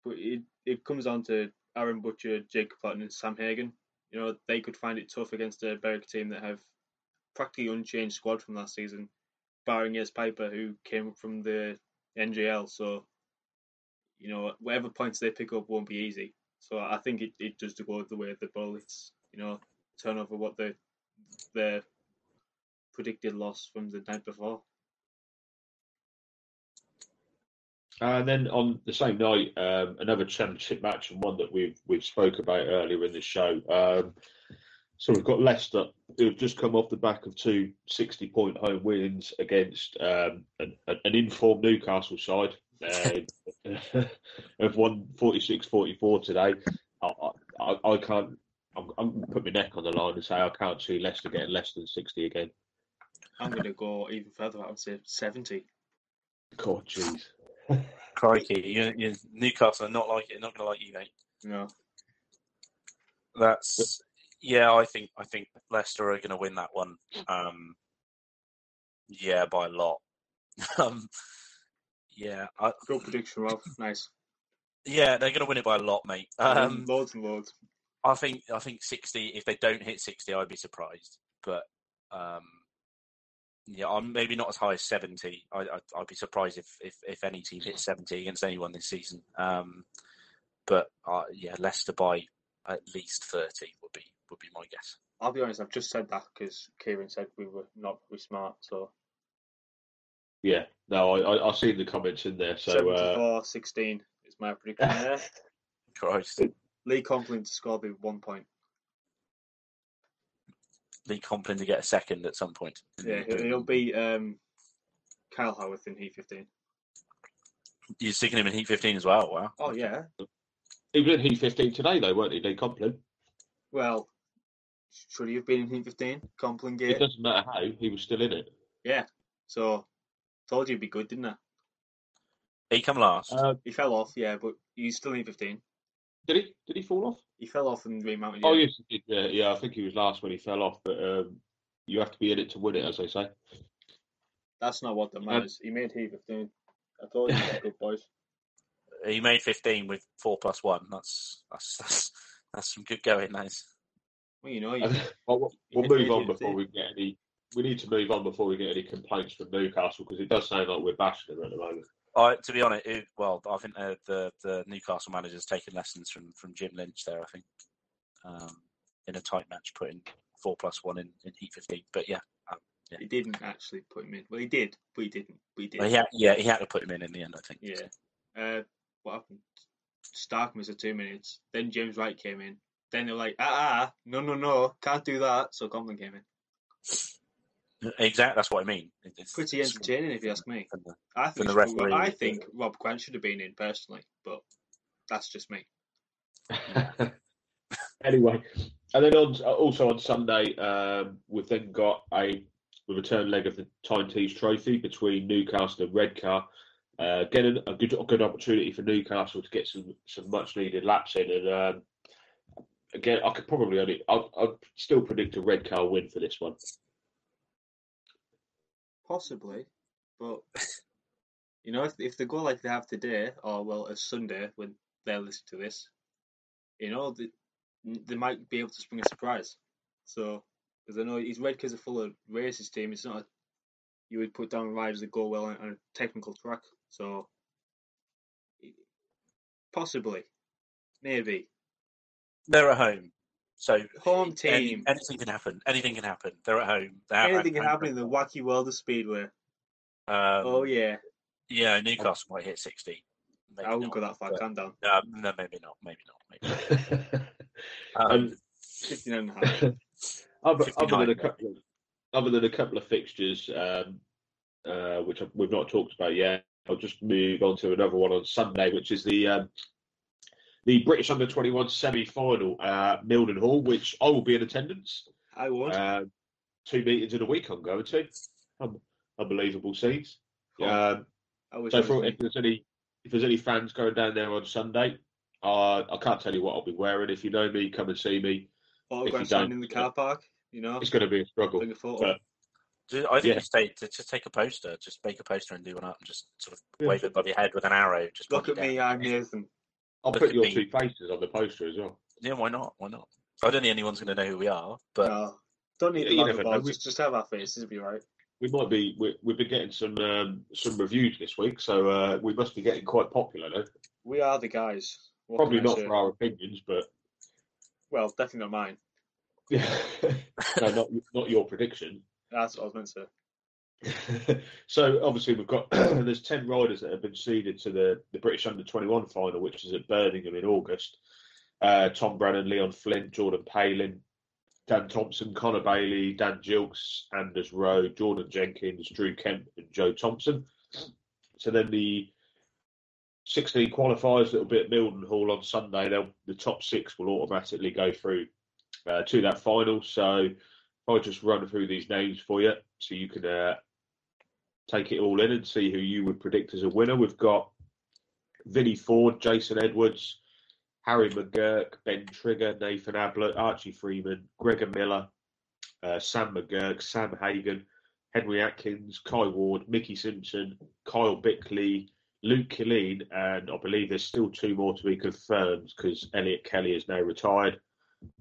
But it it comes down to Aaron Butcher, Jacob Platten, and Sam Hagon. You know they could find it tough against a Berwick team that have practically unchanged squad from last season, barring Yes Piper, who came up from the NDL. So you know whatever points they pick up won't be easy. So I think it, it does go the way of the ball. It's you know turn over what the the predicted loss from the night before. And then on the same night, um, another championship match and one that we've we've spoke about earlier in the show. Um, so we've got Leicester who've just come off the back of two 60 point home wins against um, an, an informed Newcastle side uh, have won 46-44 today. I, I, I can't. I'm, I'm put my neck on the line and say I can't see Leicester getting less than 60 again. I'm going to go even further. I would say 70. God, jeez. Crikey, you, you, Newcastle are not like it. Not going to like you, mate. No. That's yeah. I think I think Leicester are going to win that one. Um, yeah, by a lot. um, yeah. I, Good prediction, Rob. Nice. Yeah, they're going to win it by a lot, mate. Um, loads and loads. I think I think sixty. If they don't hit sixty, I'd be surprised. But um, yeah, I'm maybe not as high as seventy. I, I, would be surprised if, if if any team hits seventy against anyone this season. Um, but uh, yeah, Leicester by at least thirty would be would be my guess. I'll be honest. I've just said that because Kieran said we were not very smart. So yeah, no, I, I, see the comments in there. So 74, uh... 16 is my prediction there. Christ. Lee Complin to score by one point. Lee Complin to get a second at some point. Yeah, he'll, he'll be um, Kyle Howarth in Heat 15. You're sticking him in Heat 15 as well. Wow. Oh yeah. He was in Heat 15 today, though, weren't he? Lee Complin. Well, should he have been in Heat 15? Complin It doesn't matter how, he was still in it. Yeah. So told you he'd be good, didn't I? He come last. Uh, He fell off, yeah, but he's still in 15. Did he? Did he fall off? He fell off and remounted. Oh, yeah. yes, he did. Yeah, yeah, I think he was last when he fell off, but um, you have to be in it to win it, as they say. That's not what that matters. he made Heat 15. I told you, he's good boys. he made 15 with four plus one. That's that's that's, that's some good going, nice. Well, you know, you, Well, we'll we'll move on before we get any. We need to move on before we get any complaints from Newcastle because it does sound like we're bashing them at the moment. I, to be honest, it, well, I think uh, the the Newcastle manager's taken lessons from from Jim Lynch there. I think um, in a tight match, putting four plus one in, in Heat 15. But yeah, Yeah. he didn't actually put him in. Well, he did, but he didn't. He did. well, he had, yeah, he had to put him in in the end. I think. Yeah. Uh, what happened? Starke missed two minutes. Then James Wright came in. Then they're like, ah, ah, no, no, no, can't do that. So Complin came in. Exactly. That's what I mean. It's Pretty it's- entertaining, if you ask me. the- I think, the referee. I think Rob Grant should have been in personally, but that's just me. anyway, and then on also on Sunday, um, we've then got a the return leg of the Tyne Tees Trophy between Newcastle and Redcar. Uh, getting a good a good opportunity for Newcastle to get some some much needed laps in, and um, again, I could probably only I'd, I'd still predict a Redcar win for this one. Possibly, but you know, if if they go like they have today, or well, a Sunday when they listen to this, you know, they, they might be able to spring a surprise. So, because I know his Redcars are full of races team. It's not a, you would put down riders that go well on, on a technical track. So, possibly, maybe They're at home, so home any- team. anything can happen. Anything can happen. They're at home. They have Anything had can happen in the wacky world of speedway. Um, oh yeah, yeah, Newcastle might hit sixty. Maybe I wouldn't not, go that far. but- Calm down. Um, no, maybe not. Maybe not. Maybe. Not. Um, Um, 59 and a half. other, other than a couple of other than a couple of fixtures, um, uh, which we've not talked about yet, I'll just move on to another one on Sunday, which is the um, the British Under Twenty One semi final at Mildenhall, which I will be in attendance. I won't. Uh, two meetings in a week I'm going to. Um, unbelievable scenes. Cool. Um, I so for, if there's any if there's any fans going down there on Sunday, uh, I can't tell you what I'll be wearing. If you know me, come and see me. autograph you sign don't, in the car park. You know, It's going to be a struggle. bring a photo. but- Ju- I think Yeah. you stay to just take a poster, just make a poster and do one up, and just sort of Yeah. wave it above your head with an arrow. Just Look at it me. I'm Nathan. I'll put your me. two faces on the poster as well. Yeah, why not? Why not? I don't think anyone's going to know who we are, but no, don't need Yeah, the logo never know. balls, We- Just, just have our faces, it'll be right. We might be. We, we've been getting some um, some reviews this week, so uh, we must be getting quite popular. Though. We are the guys. What Probably not say? for our opinions, but Well, definitely not mine. no, not not your prediction. That's what I was meant to say. So obviously we've got there's ten riders that have been seeded to the, the British Under Twenty One final, which is at Birmingham in August. Uh, Tom Brennan, Leon Flint, Jordan Palin, Dan Thompson, Connor Bailey, Dan Gilkes Anders Rowe, Jordan Jenkins, Drew Kemp, and Joe Thompson. So then the 16 qualifiers that will be at Mildenhall on Sunday, they'll, the top six will automatically go through uh, to that final. So I'll just run through these names for you so you can uh, take it all in and see who you would predict as a winner. We've got Vinnie Ford, Jason Edwards, Harry McGurk, Ben Trigger, Nathan Ablett, Archie Freeman, Gregor Miller, uh, Sam McGurk, Sam Hagon, Henry Atkins, Kai Ward, Mickey Simpson, Kyle Bickley, Luke Killeen, and I believe there's still two more to be confirmed because Elliot Kelly is now retired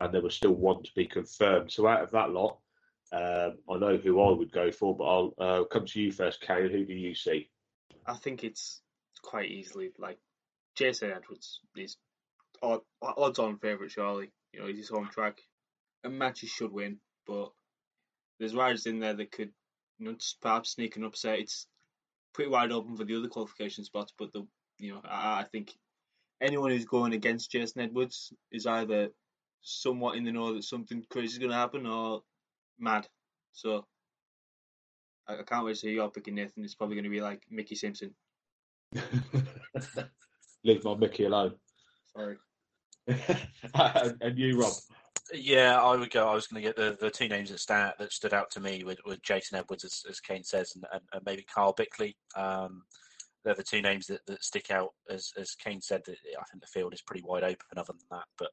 and there was still one to be confirmed. So out of that lot, um, I know who I would go for, but I'll uh, come to you first, Kane. Who do you see? I think it's quite easily like Jason Edwards is odd, odds on favourite, surely. You know, he's his home track. And matches should win, but there's riders in there that could, you know, perhaps sneak an upset. It's pretty wide open for the other qualification spots, but the you know, I, I think anyone who's going against Jason Edwards is either somewhat in the know that something crazy is going to happen or mad. So I, I can't wait to see you're picking Nathan. It's probably going to be like Mickey Simpson. Leave my Mickey alone. Sorry. and, and you, Rob. Yeah, I would go. I was going to get the, the two names that stand that stood out to me with, with Jason Edwards, as, as Kane says, and, and, and maybe Carl Bickley. Um, they're the two names that, that stick out. As as Kane said, that I think the field is pretty wide open. Other than that, but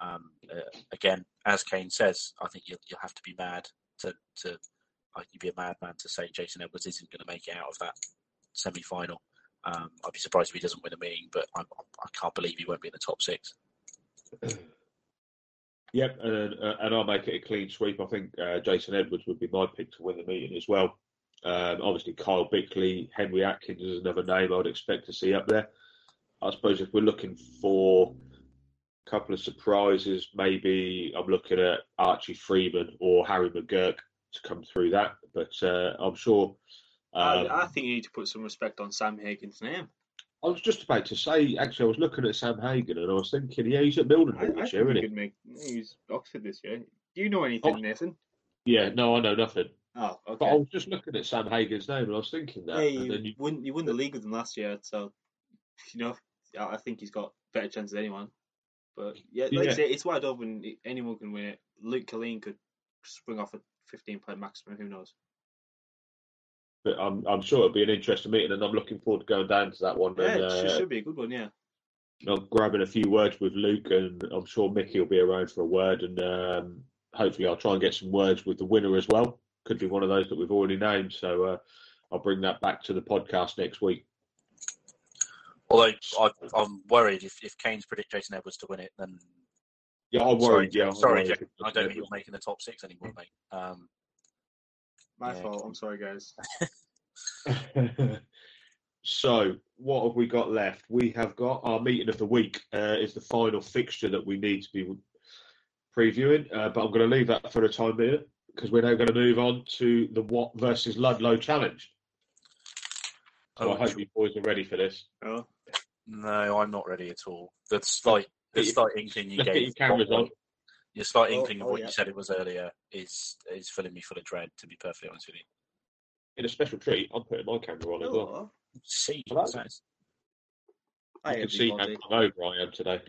um, uh, again, as Kane says, I think you'll, you'll have to be mad to to like you'd be a madman to say Jason Edwards isn't going to make it out of that semi final. Um, I'd be surprised if he doesn't win a meeting, but I, I can't believe he won't be in the top six. Yep, and, uh, and I'll make it a clean sweep. I think uh, Jason Edwards would be my pick to win the meeting as well. Um, obviously, Kyle Bickley, Henry Atkins is another name I'd expect to see up there. I suppose if we're looking for couple of surprises, maybe I'm looking at Archie Freeman or Harry McGurk to come through that. But uh, I'm sure. Um, I, I think you need to put some respect on Sam Hagon's name. I was just about to say, actually, I was looking at Sam Hagon and I was thinking, yeah, he's at Mildenhall this year, isn't he? could make. He's Oxford this year. Do you know anything, Oh. Nathan? Yeah, no, I know nothing. Oh, okay. But I was just looking at Sam Hagon's name and I was thinking that. yeah, and you, then you, won. You won the league with them last year, so you know. I I think he's got better chance than anyone. But yeah, like Yeah. I say, it's wide open. Anyone can win it. Luke Killeen could spring off a 15 point maximum. Who knows? but I'm, I'm sure it'll be an interesting meeting and I'm looking forward to going down to that one. Yeah, and, it should, uh, should be a good one. Yeah. I'm grabbing a few words with Luke, and I'm sure Mickey will be around for a word, and um, hopefully I'll try and get some words with the winner as well. Could be one of those that we've already named, so uh, I'll bring that back to the podcast next week. Although I, I'm worried if, if Kane's predict Jason Edwards to win it, then Yeah, I'm sorry, worried. yeah, I'm sorry, worried Jack, I don't think Edwards- you're making the top six anymore, mate. Um, My Yeah. fault. I'm sorry, guys. so, what have we got left? We have got our meeting of the week. Uh, is the final fixture that we need to be previewing, uh, but I'm going to leave that for the time being because we're now going to move on to the Watt versus Ludlow challenge. So I hope you boys are ready for this. Oh, no, I'm not ready at all. The slight, the Get your- slight inkling you Look at gave, your cameras on. your slight Oh, inkling of oh, what yeah. you said it was earlier is is filling me full of dread. To be perfectly honest with you, In a special treat, I'm putting my camera on as well. see, Hello. sounds- Hi, You can see how everybody. hungover I am today.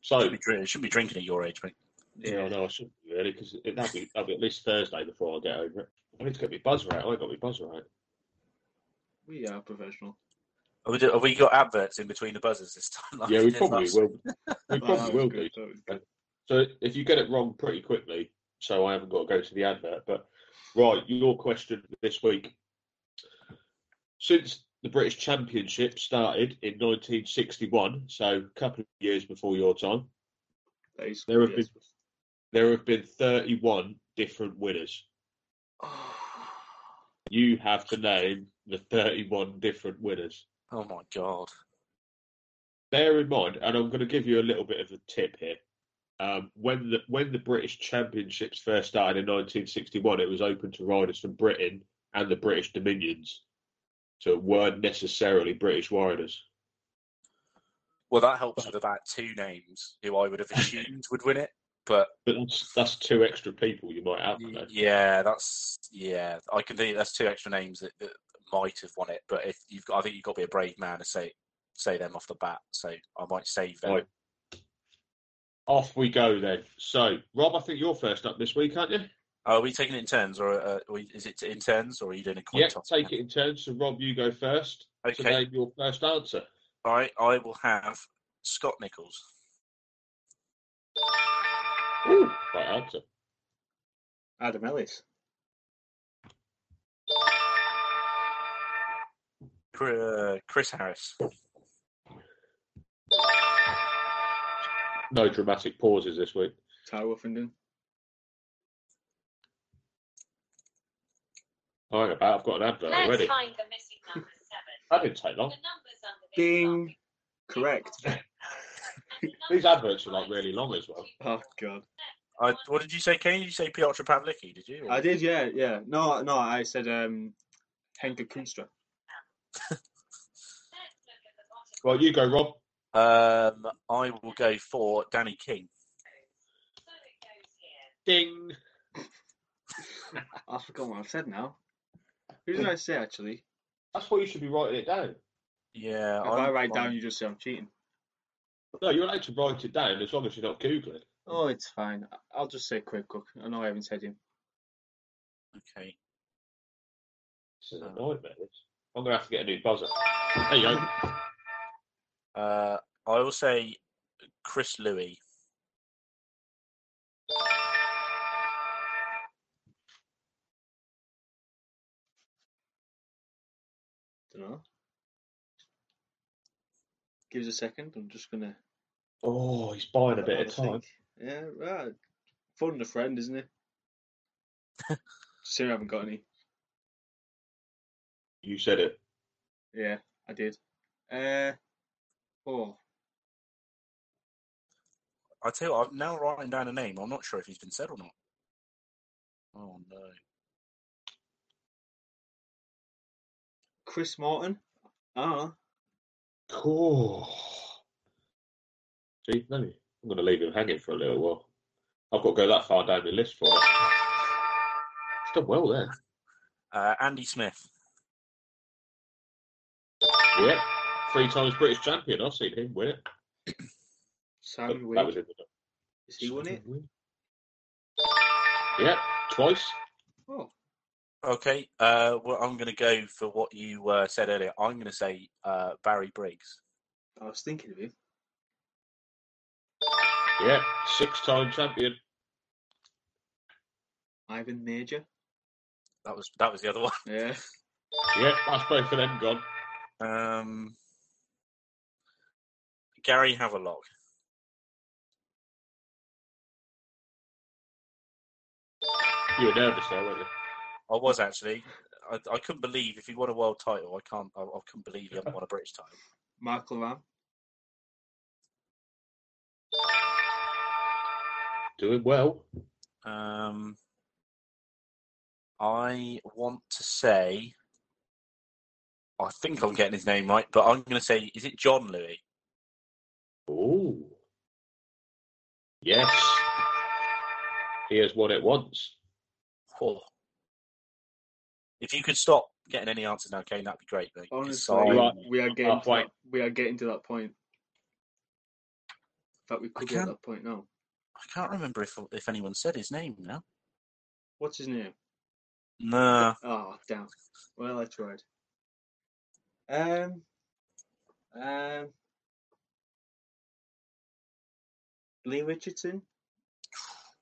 So, shouldn't be, shouldn't be drinking at your age, mate. Yeah, no, I shouldn't be really because that'll be, that'll be at least Thursday before I get over it. I need to get my buzzer out. I got my buzzer out. We are professional. Have we, do- have we got adverts in between the buzzers this time? like Yeah, we probably last- will. We probably was will good, do. that was good. Uh, so if you get it wrong pretty quickly, so I haven't got to go to the advert. But right, your question this week. Since the British Championship started in 1961, so a couple of years before your time, That is There have yes. There have been 31 different winners. You have to name the 31 different winners. Oh my god! Bear in mind, and I'm going to give you a little bit of a tip here. Um, when the when the British Championships first started in 1961, it was open to riders from Britain and the British Dominions, so it weren't necessarily British riders. Well, that helps with about two names who I would have assumed would win it, but But that's, that's two extra people you might have. though. yeah, that's yeah. I can think that's two extra names that, that might have won it, but if you've got, I think you've got to be a brave man to say say them off the bat. So I might save them. Right. Off we go then. So, Rob, I think you're first up this week, aren't you? Are we taking it in turns, or uh, is it in turns, or are you doing a coin Yeah, toss? take it in turns. So, Rob, you go first. Okay. name your first answer. All right, I will have Scott Nichols. Ooh, right answer. Adam Ellis. Chris Harris. No dramatic pauses this week. Tai Woffinden. Oh, about. I've got an advert Let's already. find the missing number seven. That didn't take The long. numbers under this Ding. Correct. And the These adverts are like really long as well. Oh god. I, what did you say, Kane? Did you say Piotr Pavlicki? Did you? I did, yeah, yeah. No, no, I said um, Henke Kunstra. Let's look at the bottom. Right, you go, Rob. Um, I will go for Danny King. So it goes here. Ding. I forgot what I've said now. Who did I say actually? That's why you should be writing it down. Yeah, If I I'm- write down, I'm- you just say I'm cheating. No, you're allowed to write it down as long as you're not googling. Oh, it's fine. I'll just say Craig Cook. I know I haven't said him. Okay. It's a Oh. nightmare. This. I'm gonna have to get a new buzzer. There you go. Uh, I will say Chris Louis. Don't know. Give us a second. I'm just gonna. Oh, he's buying a bit of time. think. Yeah, right. Fun a friend, isn't it? Still haven't got any. You said it. Yeah, I did. Uh, oh, I tell you, what, I'm now writing down a name. I'm not sure if he's been said or not. Oh no. Chris Morton. Ah, Cool. See, no, I'm going to leave him hanging for a little while. I've got to go that far down the list for it. He's done well there. Uh, Andy Smith. Yeah, three times British champion. I've seen him win it. But Simon that was in the. Has he won it? Yeah, twice. Oh, Okay. Uh, well, I'm going to go for what you uh, said earlier. I'm going to say uh, Barry Briggs. I was thinking of him. Yeah, six-time champion. Ivan Mauger. That was that was the other one. Yeah. Yeah, that's both of them gone. Um, Gary Havelock. You were nervous there, weren't you? I was actually. I, I couldn't believe if he won a world title. I can't. I, I couldn't believe he hadn't won a British title. Mark Loram. Doing well. Um, I want to say. I think I'm getting his name right, but I'm going to say, is it John Louis? Oh. Yes. He has won it once. Oh. If you could stop getting any answers now, Kane, that'd be great, mate. Honestly, So- are- we are getting to halfway. that, we are getting to that point. In fact, we could be at that point now. I can't remember if if anyone said his name now. What's his name? Nah. Oh, damn. Well, I tried. Um. Um. Lee Richardson.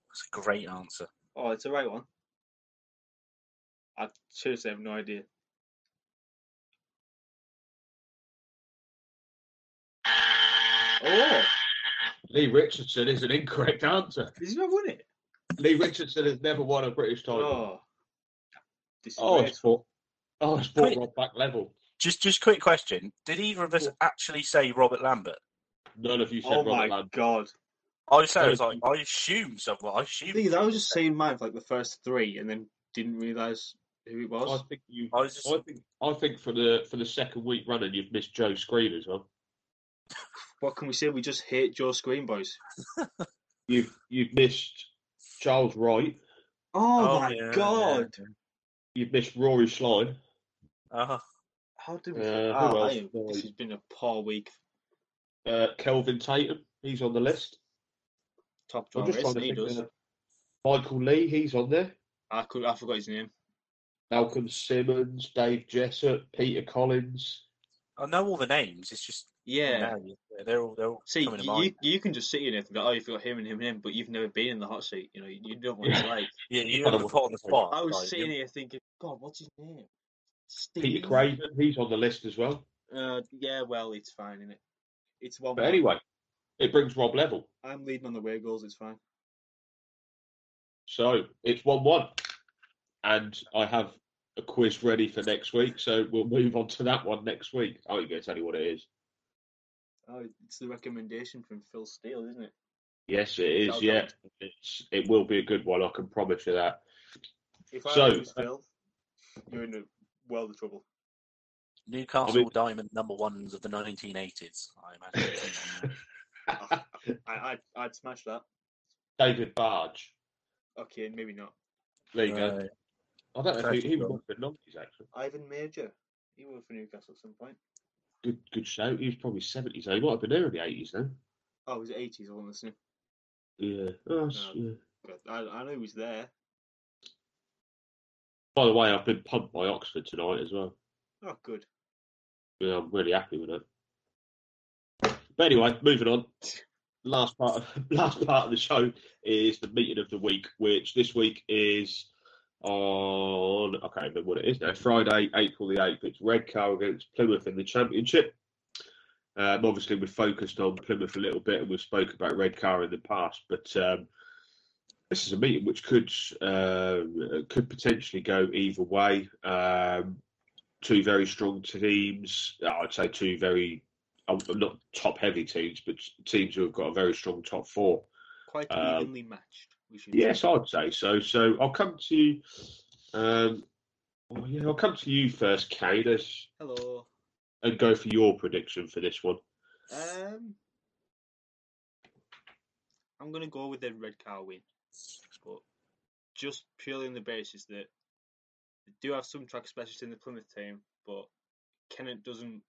That's a great answer. Oh, it's the right one. I seriously have no idea. Oh, Lee Richardson is an incorrect answer. has he not won it? Lee Richardson has never won a British title. Oh, Oh, it's disgraceful. brought, oh, it's brought Rob back level. Just just quick question. Did either of us actually say Robert Lambert? None of you said Robert Lambert. Oh Robert my Land. god! I said I was like I assumed someone. I assumed. Thing is, I was just saying mine for like the first three, and then didn't realise who it was. I was. think you. I was just I think. I think for the for the second week running, you've missed Joe Screen as well. What can we say? We just hate Joe Screen boys. You've you've missed Charles Wright. Oh, Oh, my yeah, god! You've missed Rory Schlein. Uh-huh. How did we? Uh, who I else? this has been a poor week. Uh, Kelvin Tatum. He's on the list. Top I'm draw just race, trying to and he does. Michael Lee. He's on there. I could. I forgot his name. Malcolm Simmons, Dave Jessup, Peter Collins. I know all the names. It's just Yeah. they're all they're all See, to you, you can just sit here and think, oh, you've got him and him and him, but you've never been in the hot seat. You know, you, don't know what it's like. Yeah, you don't know to put on the spot. I was like, sitting here thinking, God, what's his name? Steve. Peter Craven. He's on the list as well. Uh, yeah, well, it's fine, is it? It's one. But anyway, it brings Rob level. I'm leading on the way goals. It's fine. So it's one-one, and I have a quiz ready for next week. So we'll move on to that one next week. I to tell you what it is. Oh, it's the recommendation from Phil Steele, isn't it? Yes, it is. Shout Yeah, out. it's, it will be a good one. I can promise you that. If I So- lose uh, Phil, you're in a world of trouble. Newcastle I mean- Diamond number ones of the 1980s. I imagine. I, I'd, I'd smash that. David Barge. Okay, maybe not. There you go. Right. I don't know if he, he Tragic was for nineties actually. Ivan Mauger. He worked for Newcastle at some point. Good, good shout. He was probably seventies. He might have been there in the eighties then. Oh, was 80s? I wasn't listening. Yeah. Oh, yeah. I, I know he was there. By the way, I've been pumped by Oxford tonight as well. Oh, good. Yeah, I'm really happy with it. But anyway, moving on. Last part of last part of the show is the meeting of the week, which this week is on I can't remember what it is now. Friday, April the eighth. It's Redcar against Plymouth in the Championship. Um, obviously, we've focused on Plymouth a little bit, and we've spoke about Redcar in the past, but um, this is a meeting which could um, could potentially go either way. Um, two very strong teams. I'd say two very uh, not top heavy teams, but teams who have got a very strong top four. Quite Um, evenly matched. We should Yes. I'd say so. So I'll come to um, well, yeah, I'll come to you first, Kane, as- Hello. and go for your prediction for this one. Um, I'm going to go with the red car win, but just purely on the basis that they do have some track specialists in the Plymouth team, but Kennett doesn't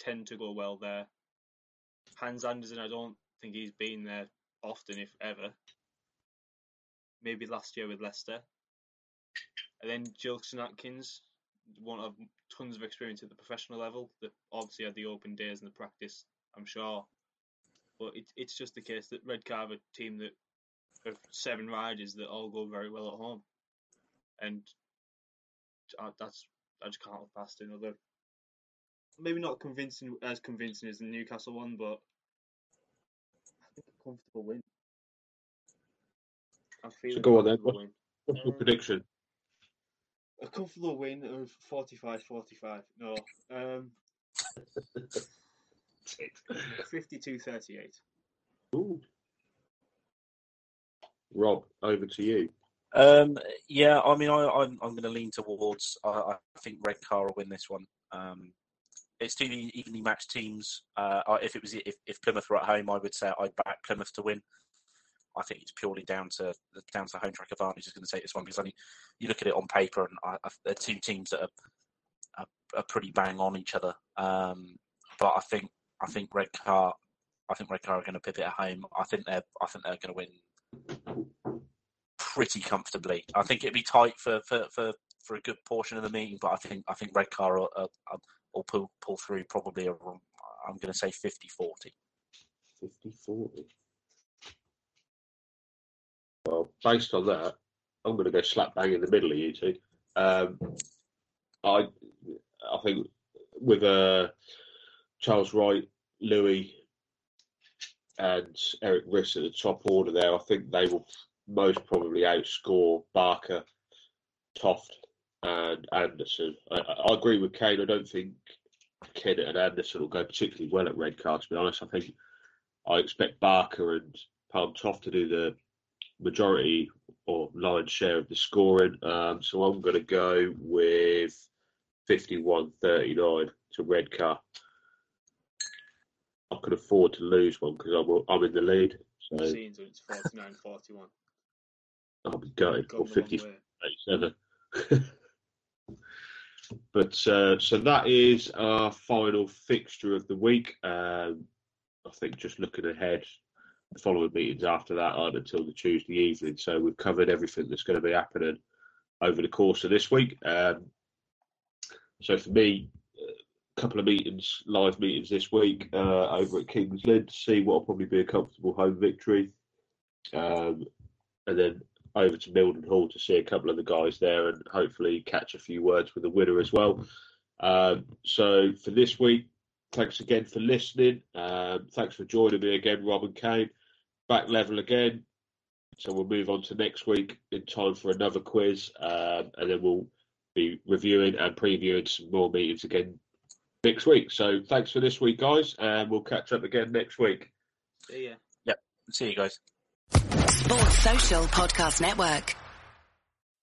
tend to go well there. Hans Andersen, I don't think he's been there often, if ever. Maybe last year with Leicester. And then Jilson Atkins won't have tons of experience at the professional level. They obviously had the open days and the practice, I'm sure. But it, it's just the case that Redcar have a team that have seven riders that all go very well at home. And I, that's I just can't look past another. Maybe not convincing as convincing as the Newcastle one, but I think a comfortable win. I'm feeling go on then, comfortable. What's your Um, prediction? A comfortable win of 45-45. No, um, 52-38. Ooh. Rob, over to you. Um, yeah, I mean, I, I'm I'm going to lean towards. I, I think Redcar will win this one. Um, it's two evenly matched teams. Uh, if it was if, if Plymouth were at home, I would say I'd back Plymouth to win. I think it's purely down to down to home track advantage is going to take this one because I you look at it on paper and I, I, they're two teams that are, are, are pretty bang on each other. Um, but I think I think Redcar, I think Redcar are going to pivot at home. I think they're I think they're going to win pretty comfortably. I think it'd be tight for, for, for, for a good portion of the meeting, but I think I think Redcar will, uh, uh, will pull pull through probably. I'm going to say 50-40. 50 40. Well, based on that, I'm going to go slap bang in the middle of you two. Um, I, I think with uh, Charles Wright, Louis, and Erik Riss at the top order there, I think they will most probably outscore Barker, Toft, and Andersen. I, I agree with Kane. I don't think Kennett and Andersen will go particularly well at red card. To be honest, I think I expect Barker and Palm Toft to do the majority or lion's share of the scoring. Um, so I'm going to go with 51-39 to Redcar. I could afford to lose one because I'm, I'm in the lead. So Scenes when it's 49-41. I'll be gutted. Gone Or the long 50 87. but uh, so that is our final fixture of the week. Um, I think just looking ahead, the following meetings after that aren't until the Tuesday evening. So we've covered everything that's going to be happening over the course of this week. Um, so for me, a couple of meetings, live meetings this week uh, over at Kings Lynn to see what will probably be a comfortable home victory. Um, and then over to Mildenhall to see a couple of the guys there and hopefully catch a few words with the winner as well. Um, so for this week, thanks again for listening. Um, thanks for joining me again, Rob and Kane. Back level again. So we'll move on to next week in time for another quiz, um, and then we'll be reviewing and previewing some more meetings again next week. So thanks for this week, guys, and we'll catch up again next week. See ya. See you guys. Sports Social Podcast Network.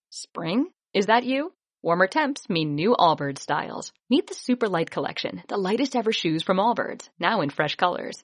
Spring? Is that you? Warmer temps mean new Allbirds styles. Meet the Super Light Collection, the lightest ever shoes from Allbirds, now in fresh colors.